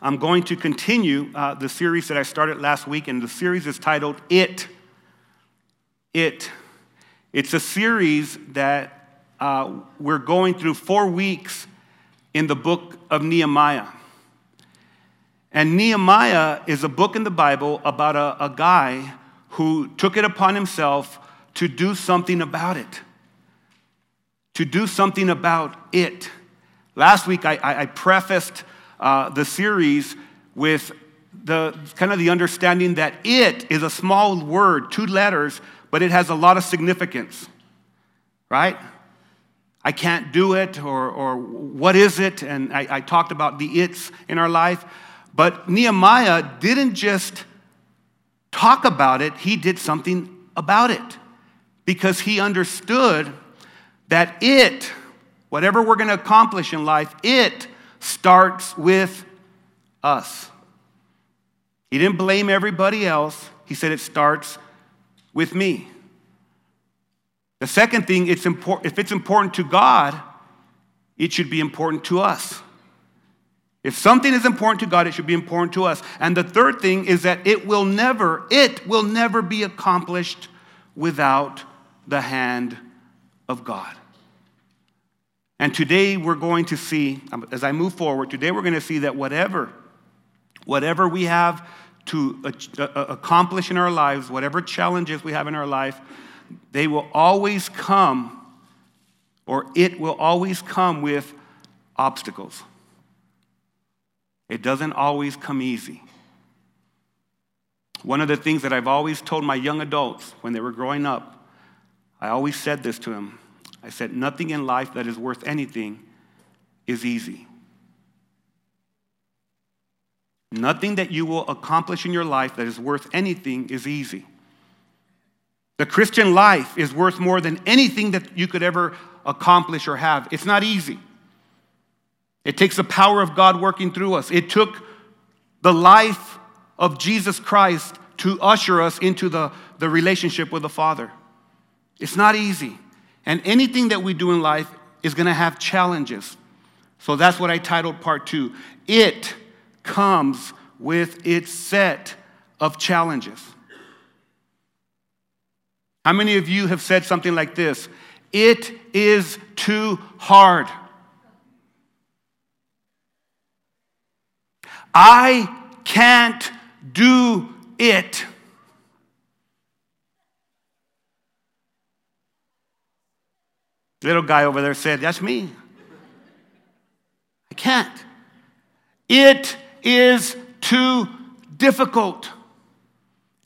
I'm going to continue uh, the series that I started last week, and the series is titled It. It. It's a series that uh, we're going through four weeks in the book of Nehemiah. And Nehemiah is a book in the Bible about a, a guy who took it upon himself to do something about it. To do something about it. Last week, I, I, I prefaced uh, the series with the kind of the understanding that it is a small word, two letters, but it has a lot of significance, right? I can't do it, or, or what is it? And I, I talked about the it's in our life. But Nehemiah didn't just talk about it, he did something about it because he understood that it, whatever we're going to accomplish in life, it starts with us. He didn't blame everybody else. He said it starts with me. The second thing, it's import- if it's important to God, it should be important to us. If something is important to God, it should be important to us. And the third thing is that it will never, it will never be accomplished without the hand of God. And today we're going to see, um, as I move forward, today we're going to see that whatever, whatever we have to accomplish in our lives, whatever challenges we have in our life, they will always come, or it will always come with obstacles. It doesn't always come easy. One of the things that I've always told my young adults when they were growing up, I always said this to them I said, Nothing in life that is worth anything is easy. Nothing that you will accomplish in your life that is worth anything is easy. The Christian life is worth more than anything that you could ever accomplish or have. It's not easy. It takes the power of God working through us. It took the life of Jesus Christ to usher us into the, the relationship with the Father. It's not easy. And anything that we do in life is going to have challenges. So that's what I titled part two. It comes with its set of challenges. How many of you have said something like this? It is too hard. I can't do it. Little guy over there said, That's me. I can't. It is too difficult.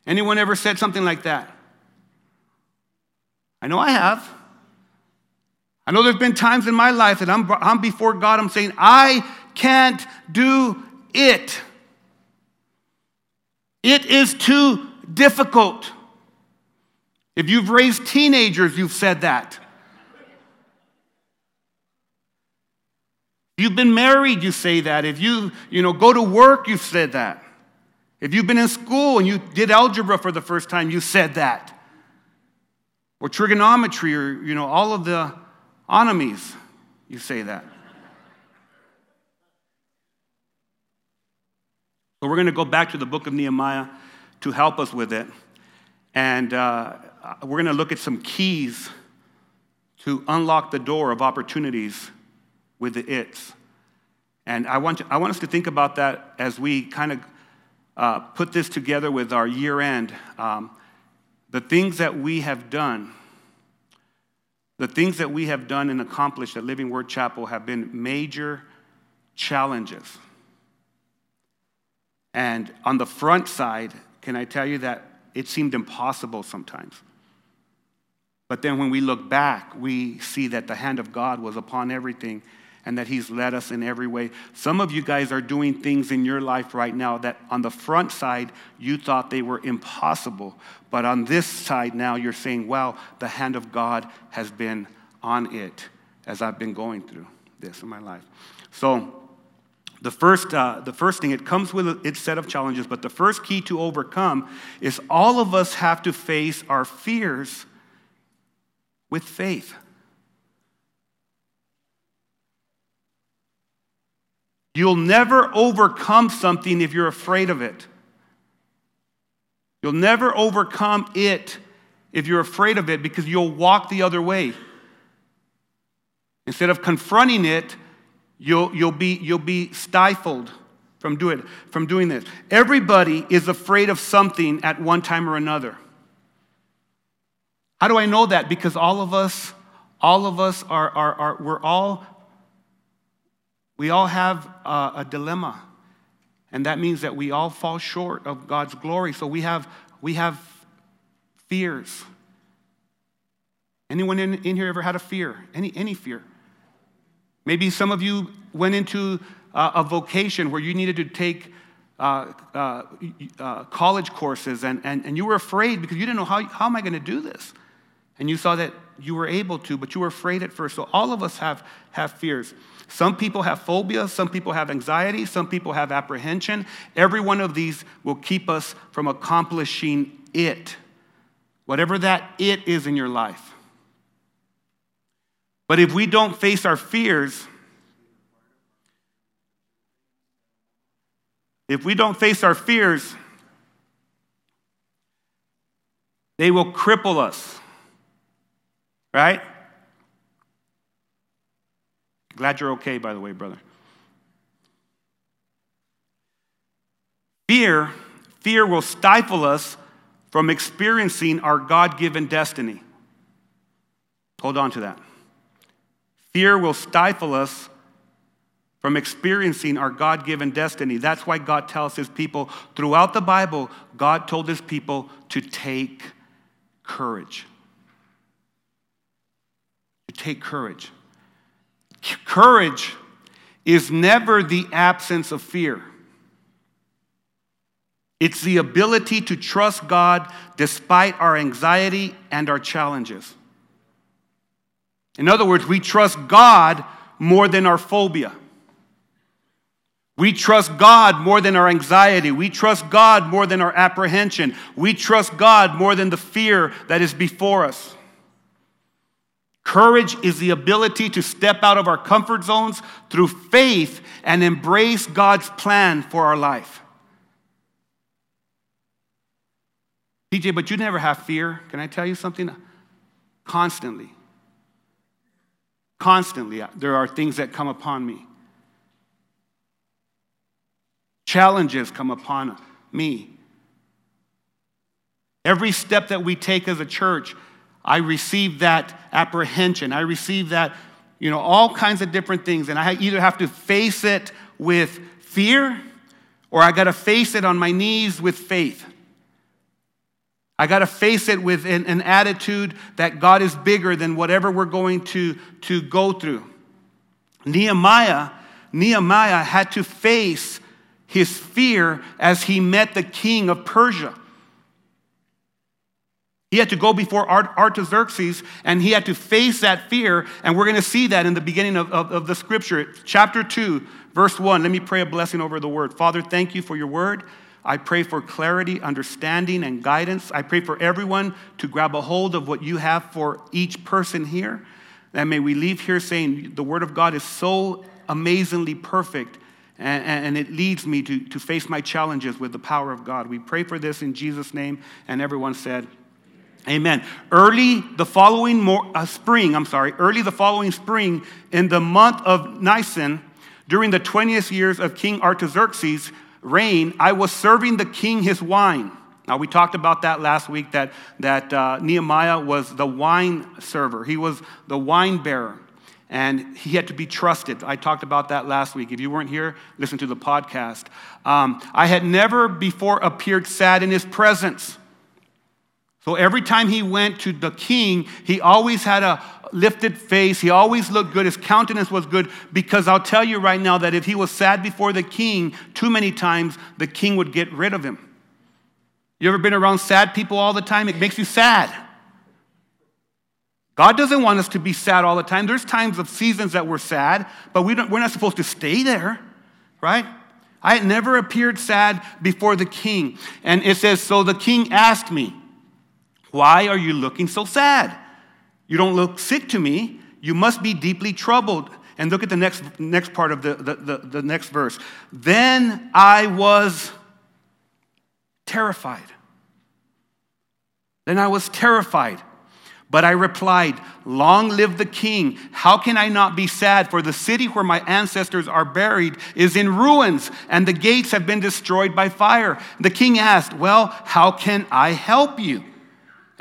Anyone ever said something like that? I know I have. I know there's been times in my life that I'm, I'm before God, I'm saying, I can't do it. It is too difficult. If you've raised teenagers, you've said that. You've been married, you say that. If you, you know, go to work, you've said that. If you've been in school and you did algebra for the first time, you said that. Or trigonometry or, you know, all of the onomies, you say that. So we're going to go back to the book of Nehemiah to help us with it. And uh, we're going to look at some keys to unlock the door of opportunities with the its. And I want, I want us to think about that as we kind of uh, put this together with our year end. Um, the things that we have done, the things that we have done and accomplished at Living Word Chapel have been major challenges. And on the front side, can I tell you that it seemed impossible sometimes? But then when we look back, we see that the hand of God was upon everything and that He's led us in every way. Some of you guys are doing things in your life right now that on the front side you thought they were impossible, but on this side now you're saying, wow, the hand of God has been on it as I've been going through this in my life. So, the first, uh, the first thing, it comes with its set of challenges, but the first key to overcome is all of us have to face our fears with faith. You'll never overcome something if you're afraid of it. You'll never overcome it if you're afraid of it because you'll walk the other way. Instead of confronting it, you'll, you'll, be, you'll be stifled from doing, from doing this. Everybody is afraid of something at one time or another. How do I know that? Because all of us, all of us are, are, are we're all we all have a, a dilemma, and that means that we all fall short of God's glory. So we have, we have fears. Anyone in, in here ever had a fear? Any, any fear? Maybe some of you went into uh, a vocation where you needed to take uh, uh, uh, college courses and, and, and you were afraid because you didn't know how, how am I going to do this? And you saw that you were able to, but you were afraid at first. So all of us have, have fears. Some people have phobia, some people have anxiety, some people have apprehension. Every one of these will keep us from accomplishing it, whatever that it is in your life. But if we don't face our fears, if we don't face our fears, they will cripple us, right? Glad you're okay, by the way, brother. Fear, fear will stifle us from experiencing our God given destiny. Hold on to that. Fear will stifle us from experiencing our God given destiny. That's why God tells his people throughout the Bible, God told his people to take courage. To take courage. Courage is never the absence of fear. It's the ability to trust God despite our anxiety and our challenges. In other words, we trust God more than our phobia. We trust God more than our anxiety. We trust God more than our apprehension. We trust God more than the fear that is before us. Courage is the ability to step out of our comfort zones through faith and embrace God's plan for our life. PJ, but you never have fear. Can I tell you something? Constantly. Constantly, uh, there are things that come upon me. Challenges come upon me. Every step that we take as a church, I receive that apprehension. I receive that, you know, all kinds of different things. And I either have to face it with fear or I got to face it on my knees with faith. I got to face it with an, an, attitude that God is bigger than whatever we're going to, to go through. Nehemiah, Nehemiah had to face his fear as he met the king of Persia. He had to go before Artaxerxes and he had to face that fear. And we're going to see that in the beginning of, of, of, the scripture. Chapter 2, verse 1. Let me pray a blessing over the word. Father, thank you for your word. I pray for clarity, understanding, and guidance. I pray for everyone to grab a hold of what you have for each person here. And may we leave here saying the word of God is so amazingly perfect and, it leads me to, to face my challenges with the power of God. We pray for this in Jesus' name. And everyone said, Amen. Early the following mo- uh, spring, I'm sorry, early the following spring, in the month of Nisan, during the 20th years of King Artaxerxes' reign, I was serving the king his wine. Now, we talked about that last week that, that uh, Nehemiah was the wine server, he was the wine bearer, and he had to be trusted. I talked about that last week. If you weren't here, listen to the podcast. Um, I had never before appeared sad in his presence. So every time he went to the king, he always had a lifted face. He always looked good. His countenance was good because I'll tell you right now that if he was sad before the king too many times, the king would get rid of him. You ever been around sad people all the time? It makes you sad. God doesn't want us to be sad all the time. There's times of seasons that we're sad, but we we're not supposed to stay there, right? I had never appeared sad before the king. And it says, So the king asked me, Why are you looking so sad? You don't look sick to me. You must be deeply troubled. And look at the next, next part of the, the, the, the next verse. Then I was terrified. Then I was terrified. But I replied, Long live the king. How can I not be sad? For the city where my ancestors are buried is in ruins, and the gates have been destroyed by fire. The king asked, Well, how can I help you?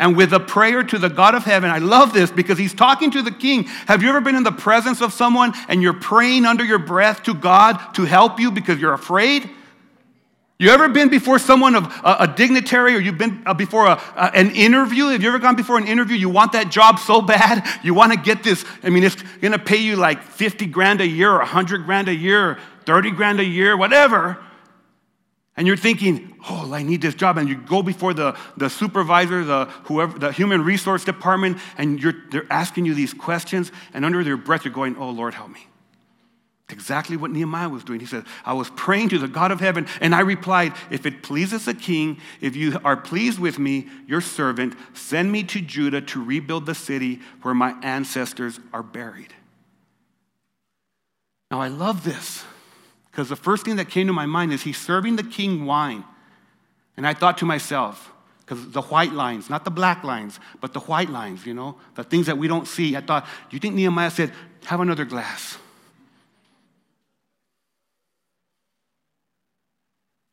And with a prayer to the God of heaven, I love this because he's talking to the king. Have you ever been in the presence of someone and you're praying under your breath to God to help you because you're afraid? You ever been before someone of a, a dignitary or you've been uh, before a, a, an interview? Have you ever gone before an interview? You want that job so bad. You want to get this. I mean, it's going to pay you like 50 grand a year or 100 grand a year, 30 grand a year, whatever. And you're thinking, oh, I need this job. And you go before the, the supervisor, the, whoever, the human resource department, and you're, they're asking you these questions. And under their breath, you're going, oh, Lord, help me exactly what Nehemiah was doing. He said, I was praying to the God of heaven, and I replied, If it pleases the king, if you are pleased with me, your servant, send me to Judah to rebuild the city where my ancestors are buried. Now, I love this because the first thing that came to my mind is he's serving the king wine. And I thought to myself, because the white lines, not the black lines, but the white lines, you know, the things that we don't see. I thought, do you think Nehemiah said, have another glass?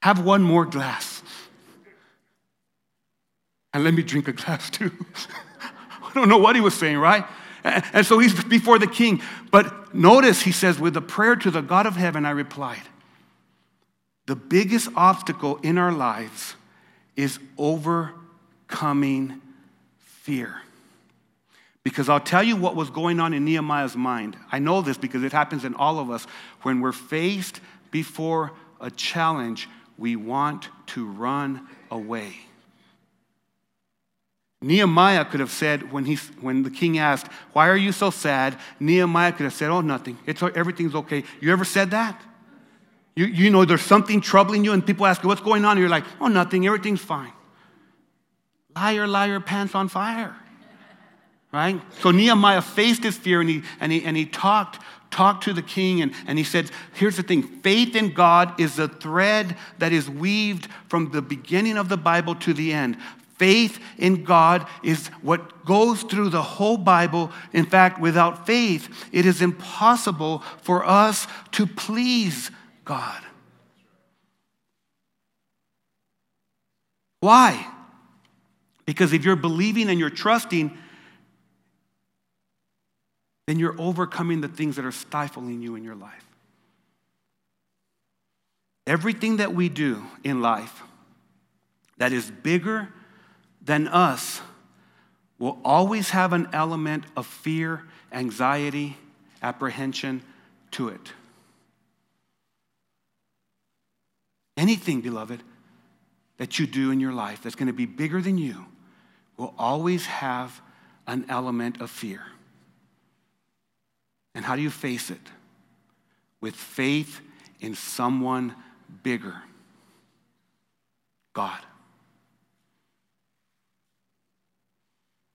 Have one more glass. And let me drink a glass too. I don't know what he was saying, right? And so he's before the king. But notice he says, with a prayer to the God of heaven, I replied, the biggest obstacle in our lives is overcoming fear. Because I'll tell you what was going on in Nehemiah's mind. I know this because it happens in all of us. When we're faced before a challenge, we want to run away. Nehemiah could have said, when, he, when the king asked, Why are you so sad? Nehemiah could have said, Oh, nothing. It's, everything's okay. You ever said that? You, you know, there's something troubling you, and people ask you, What's going on? And you're like, Oh, nothing. Everything's fine. Liar, liar, pants on fire. Right? So Nehemiah faced his fear and he, and he, and he talked talked to the king and, and he said, Here's the thing faith in God is a thread that is weaved from the beginning of the Bible to the end. Faith in God is what goes through the whole Bible. In fact, without faith, it is impossible for us to please God. Why? Because if you're believing and you're trusting, then you're overcoming the things that are stifling you in your life. Everything that we do in life that is bigger than us will always have an element of fear, anxiety, apprehension to it. Anything, beloved, that you do in your life that's going to be bigger than you will always have an element of fear. And how do you face it? With faith in someone bigger God.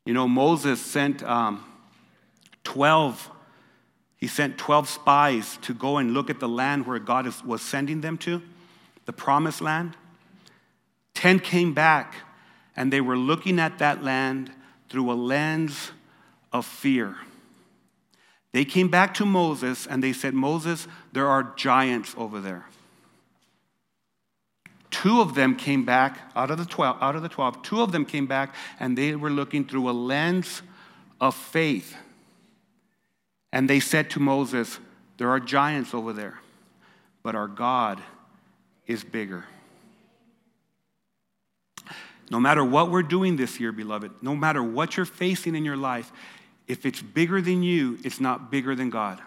You know, Moses sent um, 12, he sent 12 spies to go and look at the land where God is, was sending them to, the promised land. 10 came back, and they were looking at that land through a lens of fear. They came back to Moses and they said, Moses, there are giants over there. Two of them came back out of the 12, out of the 12, two of them came back and they were looking through a lens of faith. And they said to Moses, There are giants over there, but our God is bigger. No matter what we're doing this year, beloved, no matter what you're facing in your life, if it's bigger than you, it's not bigger than God.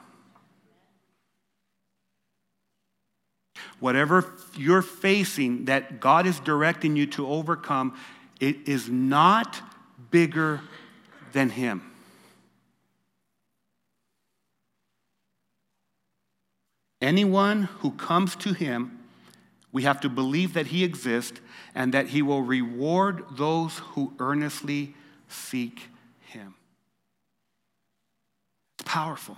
Whatever you're facing that God is directing you to overcome, it is not bigger than Him. Anyone who comes to Him, we have to believe that He exists and that He will reward those who earnestly seek Him. It's powerful.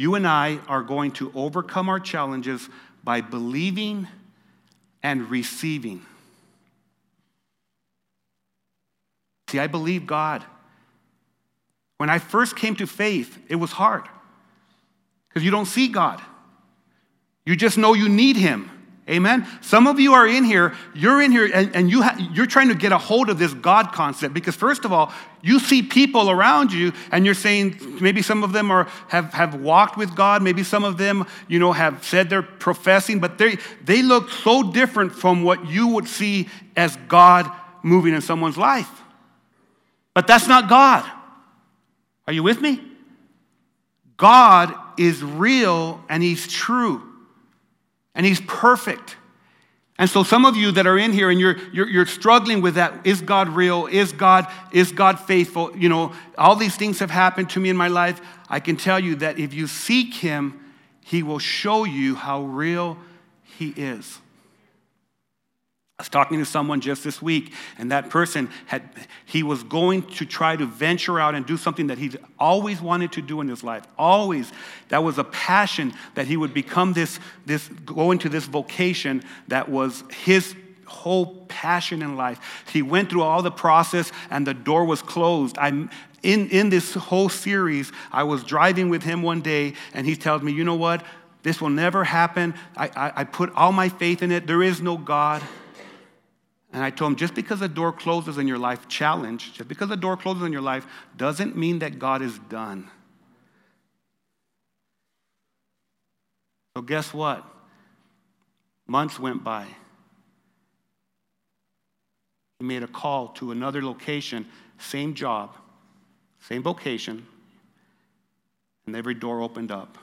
You and I are going to overcome our challenges by believing and receiving. See, I believe God. When I first came to faith, it was hard because you don't see God. You just know you need Him. Amen. Some of you are in here, you're in here, and, and you ha- you're trying to get a hold of this God concept because, first of all, you see people around you, and you're saying maybe some of them are, have, have walked with God, maybe some of them, you know, have said they're professing, but they, they look so different from what you would see as God moving in someone's life. But that's not God. Are you with me? God is real and He's true and He's perfect. And so, some of you that are in here and you're, you're, you're, struggling with that is God real? Is God, is God faithful? You know, all these things have happened to me in my life. I can tell you that if you seek Him, He will show you how real He is. I was talking to someone just this week, and that person had, he was going to try to venture out and do something that he'd always wanted to do in his life. Always. That was a passion that he would become this, this go into this vocation that was his whole passion in life. He went through all the process, and the door was closed. I'm, in, in this whole series, I was driving with him one day, and he tells me, You know what? This will never happen. I, I, I put all my faith in it. There is no God. And I told him, just because a door closes in your life, challenge, just because a door closes in your life doesn't mean that God is done. So, guess what? Months went by. He made a call to another location, same job, same vocation, and every door opened up.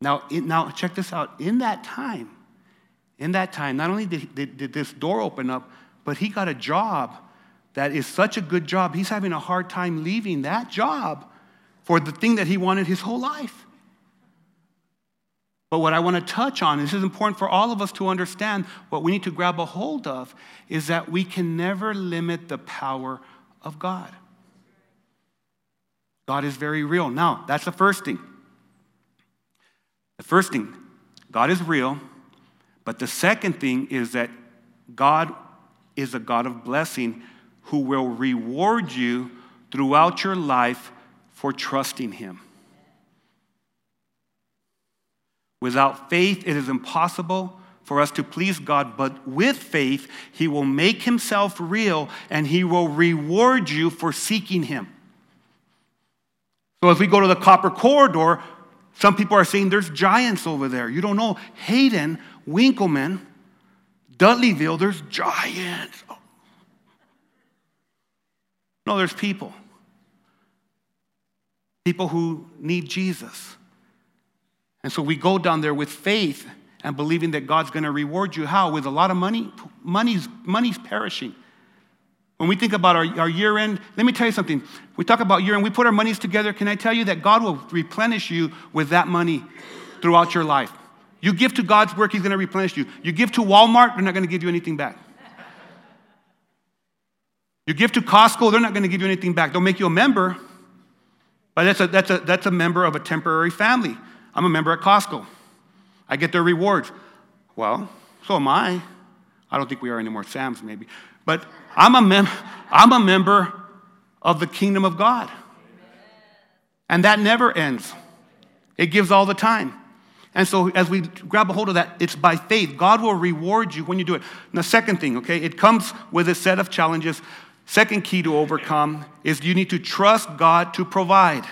Now, now check this out. In that time, in that time, not only did, did, did this door open up, but he got a job that is such a good job. He's having a hard time leaving that job for the thing that he wanted his whole life. But what I want to touch on, this is important for all of us to understand, what we need to grab a hold of is that we can never limit the power of God. God is very real. Now, that's the first thing. The first thing, God is real. But the second thing is that God is a God of blessing who will reward you throughout your life for trusting Him. Without faith, it is impossible for us to please God, but with faith, He will make Himself real and He will reward you for seeking Him. So, as we go to the copper corridor, some people are saying there's giants over there. You don't know. Hayden Winkelman, Dudleyville, there's giants. Oh. No, there's people. People who need Jesus. And so we go down there with faith and believing that God's going to reward you. How? With a lot of money? Money's, money's perishing. When we think about our, our year end, let me tell you something. We talk about year end, we put our monies together. Can I tell you that God will replenish you with that money throughout your life? You give to God's work, He's going to replenish you. You give to Walmart, they're not going to give you anything back. You give to Costco, they're not going to give you anything back. They'll make you a member, but that's a, that's, a, that's a member of a temporary family. I'm a member at Costco. I get their rewards. Well, so am I. I don't think we are anymore. Sam's maybe. But I'm a, mem- I'm a member of the kingdom of God. And that never ends, it gives all the time. And so, as we grab a hold of that, it's by faith. God will reward you when you do it. And the second thing, okay, it comes with a set of challenges. Second key to overcome is you need to trust God to provide.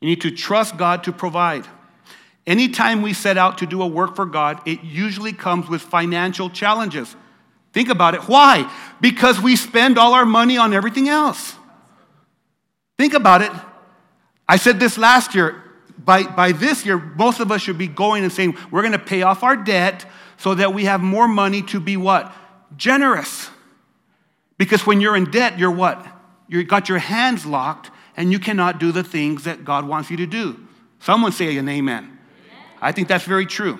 You need to trust God to provide. Anytime we set out to do a work for God, it usually comes with financial challenges. Think about it. Why? Because we spend all our money on everything else. Think about it. I said this last year. By, by this year, most of us should be going and saying, we're going to pay off our debt so that we have more money to be what? Generous. Because when you're in debt, you're what? You've got your hands locked and you cannot do the things that God wants you to do. Someone say an amen. I think that's very true.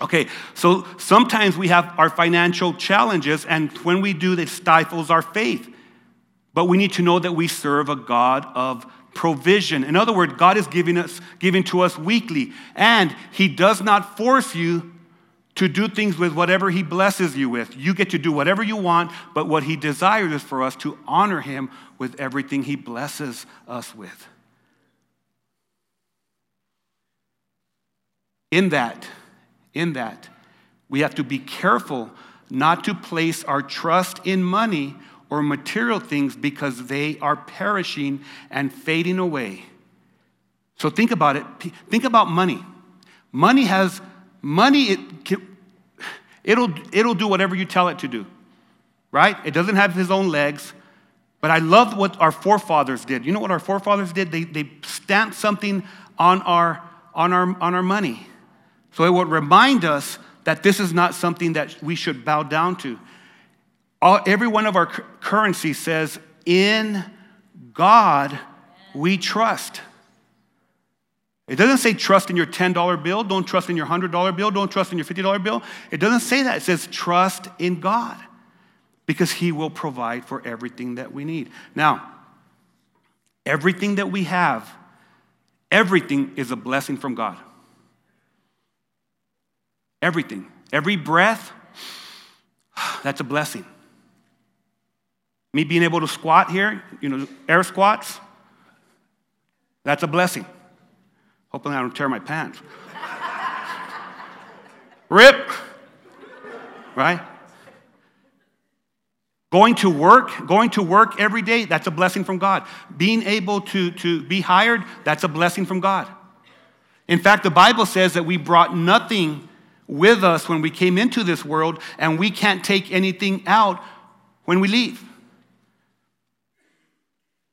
Okay, so sometimes we have our financial challenges, and when we do, it stifles our faith. But we need to know that we serve a God of provision. In other words, God is giving us giving to us weekly, and He does not force you to do things with whatever He blesses you with. You get to do whatever you want, but what He desires is for us to honor Him with everything He blesses us with. In that, in that, we have to be careful not to place our trust in money or material things because they are perishing and fading away. So think about it. Think about money. Money has money it it'll it'll do whatever you tell it to do. Right? It doesn't have his own legs. But I love what our forefathers did. You know what our forefathers did? They, they stamped something on our, on, our, on our money. So it would remind us that this is not something that we should bow down to. All, every one of our currency says, In God we trust. It doesn't say trust in your $10 bill, don't trust in your $100 bill, don't trust in your $50 bill. It doesn't say that. It says trust in God because He will provide for everything that we need. Now, everything that we have, everything is a blessing from God. Everything. Every breath, that's a blessing. Me being able to squat here, you know, air squats, that's a blessing. Hopefully, I don't tear my pants. Rip, right? Going to work, going to work every day, that's a blessing from God. Being able to, to be hired, that's a blessing from God. In fact, the Bible says that we brought nothing with us when we came into this world, and we can't take anything out when we leave.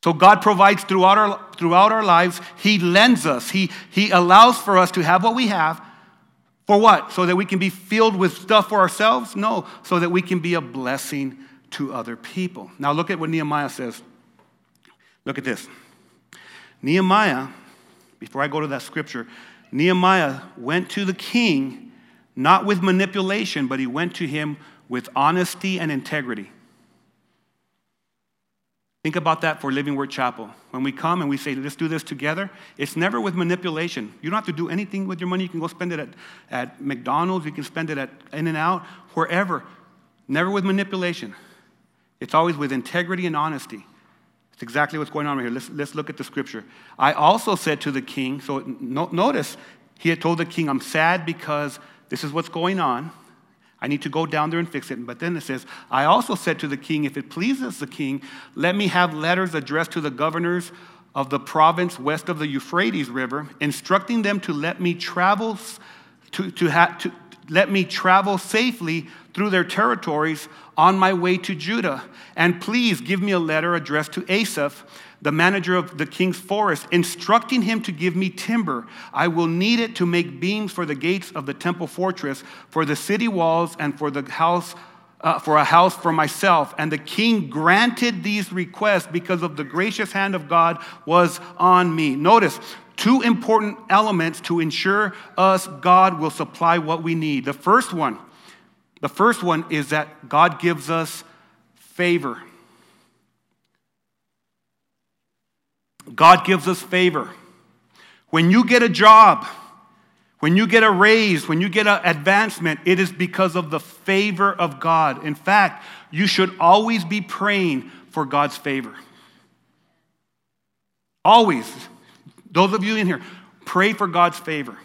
So God provides throughout our, throughout our lives. He lends us, he, he allows for us to have what we have. For what? So that we can be filled with stuff for ourselves? No, so that we can be a blessing to other people. Now look at what Nehemiah says. Look at this. Nehemiah, before I go to that scripture, Nehemiah went to the king not with manipulation, but he went to him with honesty and integrity. Think about that for Living Word Chapel. When we come and we say, let's do this together, it's never with manipulation. You don't have to do anything with your money. You can go spend it at, at McDonald's, you can spend it at In N Out, wherever. Never with manipulation. It's always with integrity and honesty. It's exactly what's going on right here. Let's, let's look at the scripture. I also said to the king, so no, notice, he had told the king, I'm sad because this is what's going on. I need to go down there and fix it. But then it says, I also said to the king, If it pleases the king, let me have letters addressed to the governors of the province west of the Euphrates River, instructing them to let me travel to, to, ha- to let me travel safely through their territories on my way to Judah. And please give me a letter addressed to Asaph the manager of the king's forest, instructing him to give me timber. I will need it to make beams for the gates of the temple fortress, for the city walls, and for the house. Uh, for a house for myself. And the king granted these requests because of the gracious hand of God was on me. Notice two important elements to ensure us God will supply what we need. The first one, the first one is that God gives us favor. God gives us favor. When you get a job, when you get a raise, when you get an advancement, it is because of the favor of God. In fact, you should always be praying for God's favor. Always. Those of you in here, pray for God's favor.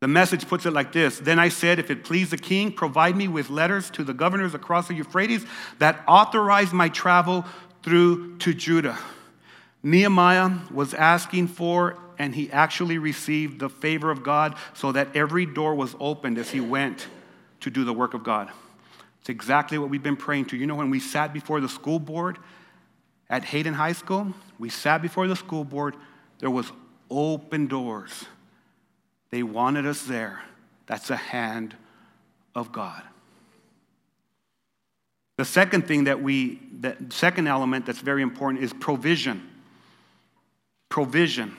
The message puts it like this Then I said, If it please the king, provide me with letters to the governors across the Euphrates that authorize my travel through to Judah. Nehemiah was asking for and he actually received the favor of God so that every door was opened as he went to do the work of God. It's exactly what we've been praying to. You know, when we sat before the school board at Hayden High School, we sat before the school board, there was open doors. They wanted us there. That's a hand of God. The second thing that we, the second element that's very important is provision. Provision.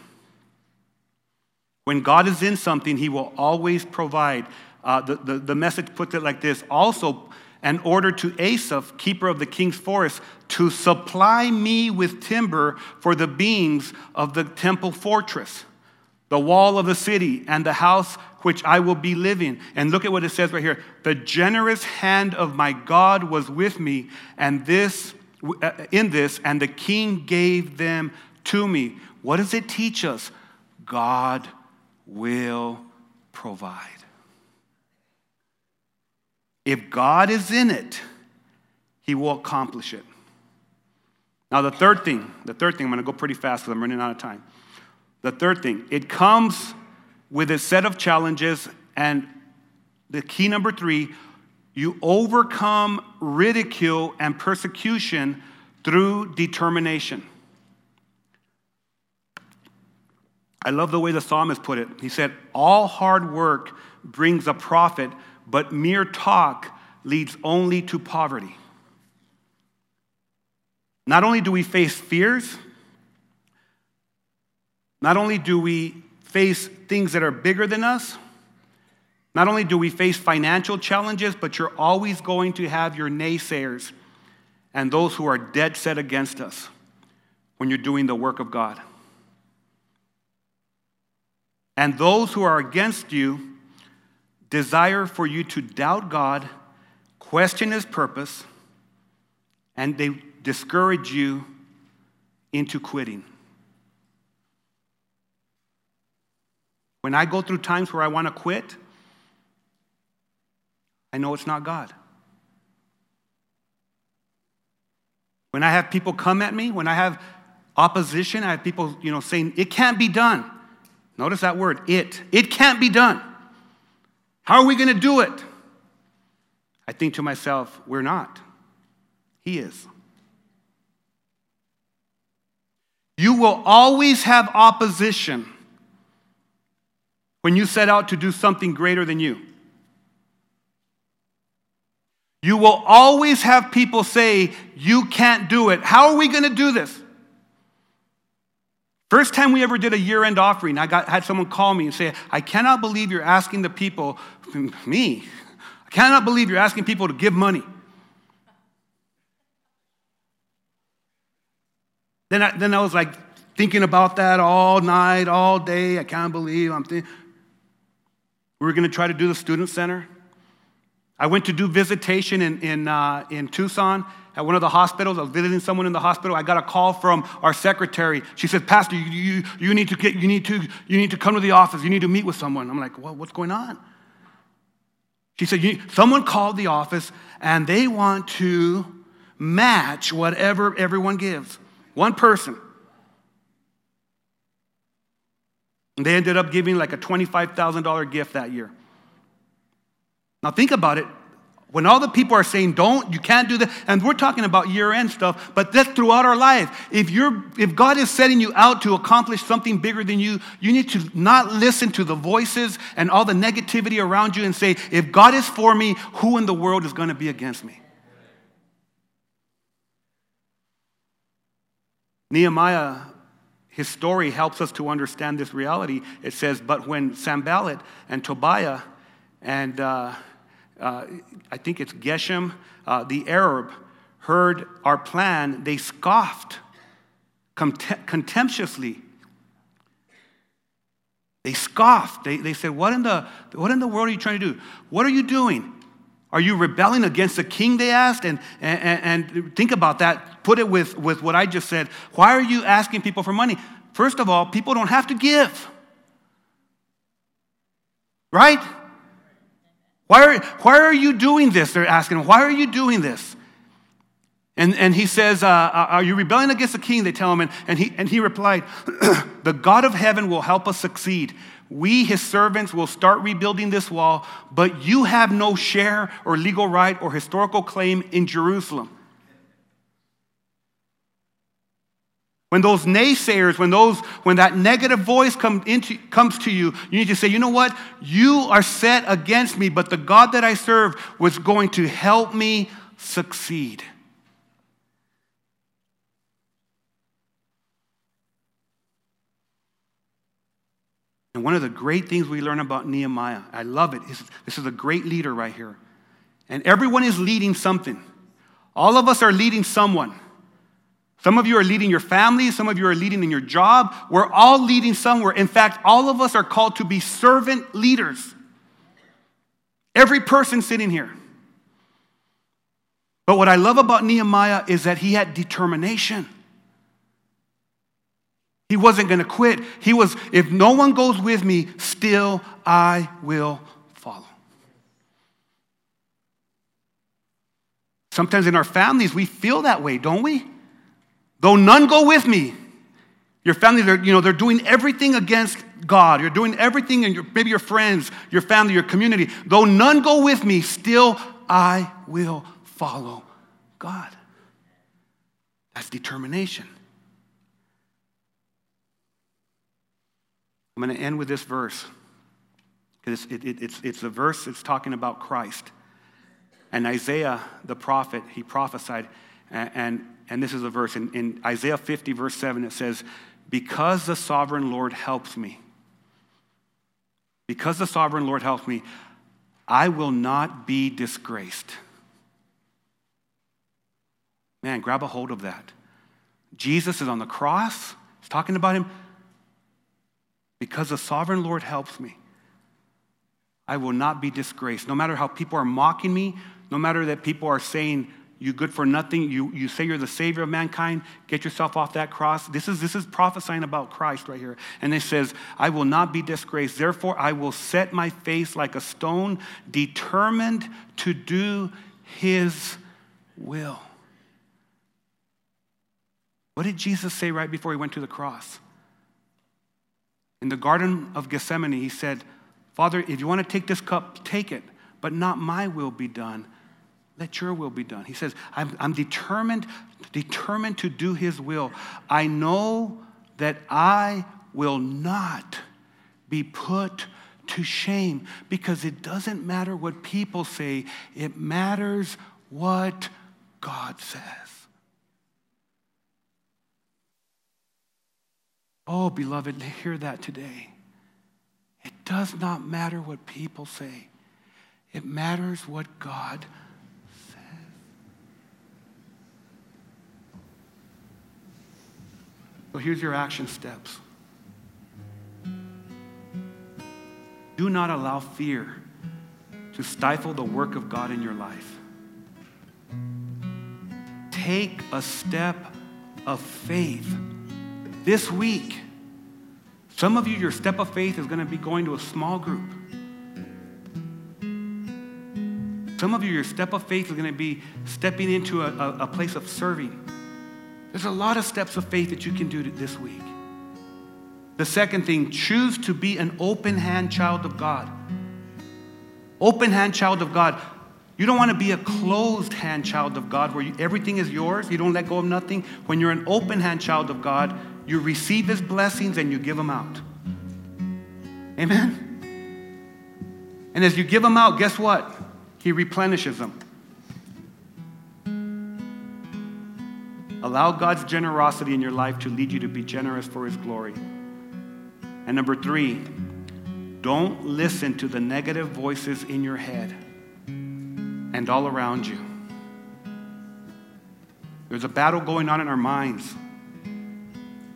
When God is in something, He will always provide. Uh, the, the, the message puts it like this also, an order to Asaph, keeper of the king's forest, to supply me with timber for the beams of the temple fortress, the wall of the city, and the house which I will be living. And look at what it says right here. The generous hand of my God was with me, and this uh, in this, and the king gave them to me. What does it teach us? God will provide. If God is in it, he will accomplish it. Now, the third thing, the third thing, I'm going to go pretty fast because I'm running out of time. The third thing, it comes with a set of challenges, and the key number three, you overcome ridicule and persecution through determination. I love the way the psalmist put it. He said, All hard work brings a profit, but mere talk leads only to poverty. Not only do we face fears, not only do we face things that are bigger than us, not only do we face financial challenges, but you're always going to have your naysayers and those who are dead set against us when you're doing the work of God. And those who are against you desire for you to doubt God, question His purpose, and they discourage you into quitting. When I go through times where I want to quit, I know it's not God. When I have people come at me, when I have opposition, I have people, you know, saying, it can't be done. Notice that word, it. It can't be done. How are we going to do it? I think to myself, we're not. He is. You will always have opposition when you set out to do something greater than you. You will always have people say, You can't do it. How are we going to do this? First time we ever did a year end offering, I got, had someone call me and say, I cannot believe you're asking the people, me, I cannot believe you're asking people to give money. Then I, then I was like thinking about that all night, all day. I can't believe I'm thinking. We were going to try to do the student center. I went to do visitation in, in, uh, in Tucson at one of the hospitals. I was visiting someone in the hospital. I got a call from our secretary. She said, Pastor, you, you, you, need, to get, you, need, to, you need to come to the office. You need to meet with someone. I'm like, well, what's going on? She said, someone called the office and they want to match whatever everyone gives. One person. And they ended up giving like a $25,000 gift that year. Now, think about it. When all the people are saying, don't, you can't do that, and we're talking about year end stuff, but that's throughout our life. If, you're, if God is setting you out to accomplish something bigger than you, you need to not listen to the voices and all the negativity around you and say, if God is for me, who in the world is going to be against me? Nehemiah, his story helps us to understand this reality. It says, But when Sanballat and Tobiah and uh, uh, I think it's Geshem, uh, the Arab, heard our plan, they scoffed contemptuously. They scoffed. They, they said, what in, the, what in the world are you trying to do? What are you doing? Are you rebelling against the king? They asked. And, and, and think about that. Put it with, with what I just said. Why are you asking people for money? First of all, people don't have to give. Right? Why are, why are you doing this? They're asking. Why are you doing this? And, and he says, uh, uh, Are you rebelling against the king? They tell him. And, and, he, and he replied, The God of heaven will help us succeed. We, his servants, will start rebuilding this wall, but you have no share or legal right or historical claim in Jerusalem. When those naysayers, when, those, when that negative voice come into, comes to you, you need to say, you know what? You are set against me, but the God that I serve was going to help me succeed. And one of the great things we learn about Nehemiah, I love it, is this is a great leader right here. And everyone is leading something. All of us are leading someone. Some of you are leading your family, some of you are leading in your job. We're all leading somewhere. In fact, all of us are called to be servant leaders. Every person sitting here. But what I love about Nehemiah is that he had determination. He wasn't going to quit. He was, if no one goes with me, still I will follow. Sometimes in our families, we feel that way, don't we? Though none go with me, your family, they're, you know, they're doing everything against God. You're doing everything, and your, maybe your friends, your family, your community. Though none go with me, still I will follow God. That's determination. I'm going to end with this verse. It's, it, it, it's, it's a verse that's talking about Christ. And Isaiah, the prophet, he prophesied, and, and, and this is a verse. In, in Isaiah 50, verse 7, it says, Because the sovereign Lord helps me, because the sovereign Lord helps me, I will not be disgraced. Man, grab a hold of that. Jesus is on the cross. He's talking about him. Because the sovereign Lord helps me, I will not be disgraced. No matter how people are mocking me, no matter that people are saying, you good for nothing, you, you say you're the savior of mankind, get yourself off that cross. This is, this is prophesying about Christ right here. And it says, I will not be disgraced. Therefore, I will set my face like a stone, determined to do his will. What did Jesus say right before he went to the cross? In the Garden of Gethsemane, he said, Father, if you want to take this cup, take it, but not my will be done. Let your will be done. He says, I'm, I'm determined, determined to do his will. I know that I will not be put to shame because it doesn't matter what people say, it matters what God says. Oh, beloved, hear that today. It does not matter what people say, it matters what God says. So here's your action steps. Do not allow fear to stifle the work of God in your life. Take a step of faith this week, some of you, your step of faith is going to be going to a small group. Some of you, your step of faith is going to be stepping into a, a, a place of serving. There's a lot of steps of faith that you can do this week. The second thing, choose to be an open hand child of God. Open hand child of God. You don't want to be a closed hand child of God where you, everything is yours, you don't let go of nothing. When you're an open hand child of God, you receive his blessings and you give them out. Amen? And as you give them out, guess what? He replenishes them. Allow God's generosity in your life to lead you to be generous for his glory. And number three, don't listen to the negative voices in your head and all around you. There's a battle going on in our minds.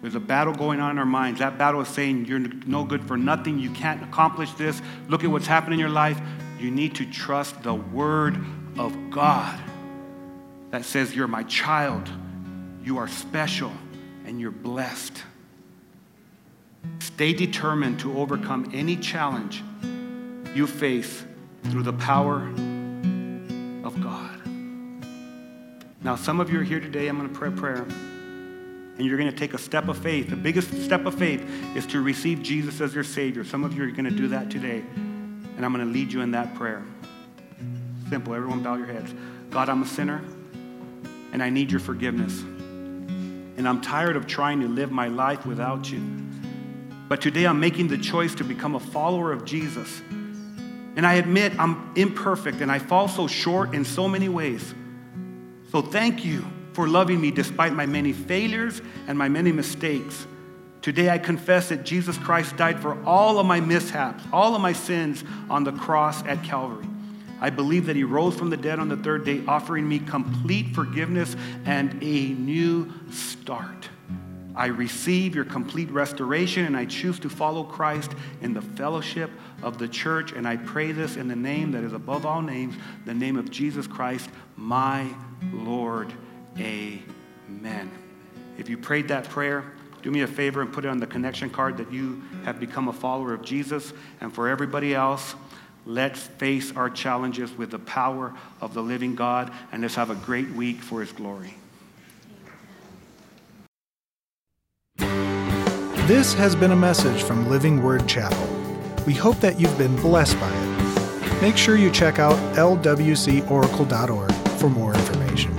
There's a battle going on in our minds. That battle is saying you're no good for nothing. You can't accomplish this. Look at what's happening in your life. You need to trust the word of God that says, You're my child. You are special and you're blessed. Stay determined to overcome any challenge you face through the power of God. Now, some of you are here today. I'm going to pray a prayer. And you're going to take a step of faith. The biggest step of faith is to receive Jesus as your Savior. Some of you are going to do that today. And I'm going to lead you in that prayer. Simple. Everyone bow your heads. God, I'm a sinner and I need your forgiveness. And I'm tired of trying to live my life without you. But today I'm making the choice to become a follower of Jesus. And I admit I'm imperfect and I fall so short in so many ways. So thank you for loving me despite my many failures and my many mistakes. Today I confess that Jesus Christ died for all of my mishaps, all of my sins on the cross at Calvary. I believe that he rose from the dead on the third day, offering me complete forgiveness and a new start. I receive your complete restoration and I choose to follow Christ in the fellowship of the church. And I pray this in the name that is above all names, the name of Jesus Christ, my Lord. Amen. If you prayed that prayer, do me a favor and put it on the connection card that you have become a follower of Jesus. And for everybody else, let's face our challenges with the power of the living God and let's have a great week for his glory. This has been a message from Living Word Chapel. We hope that you've been blessed by it. Make sure you check out lwcoracle.org for more information.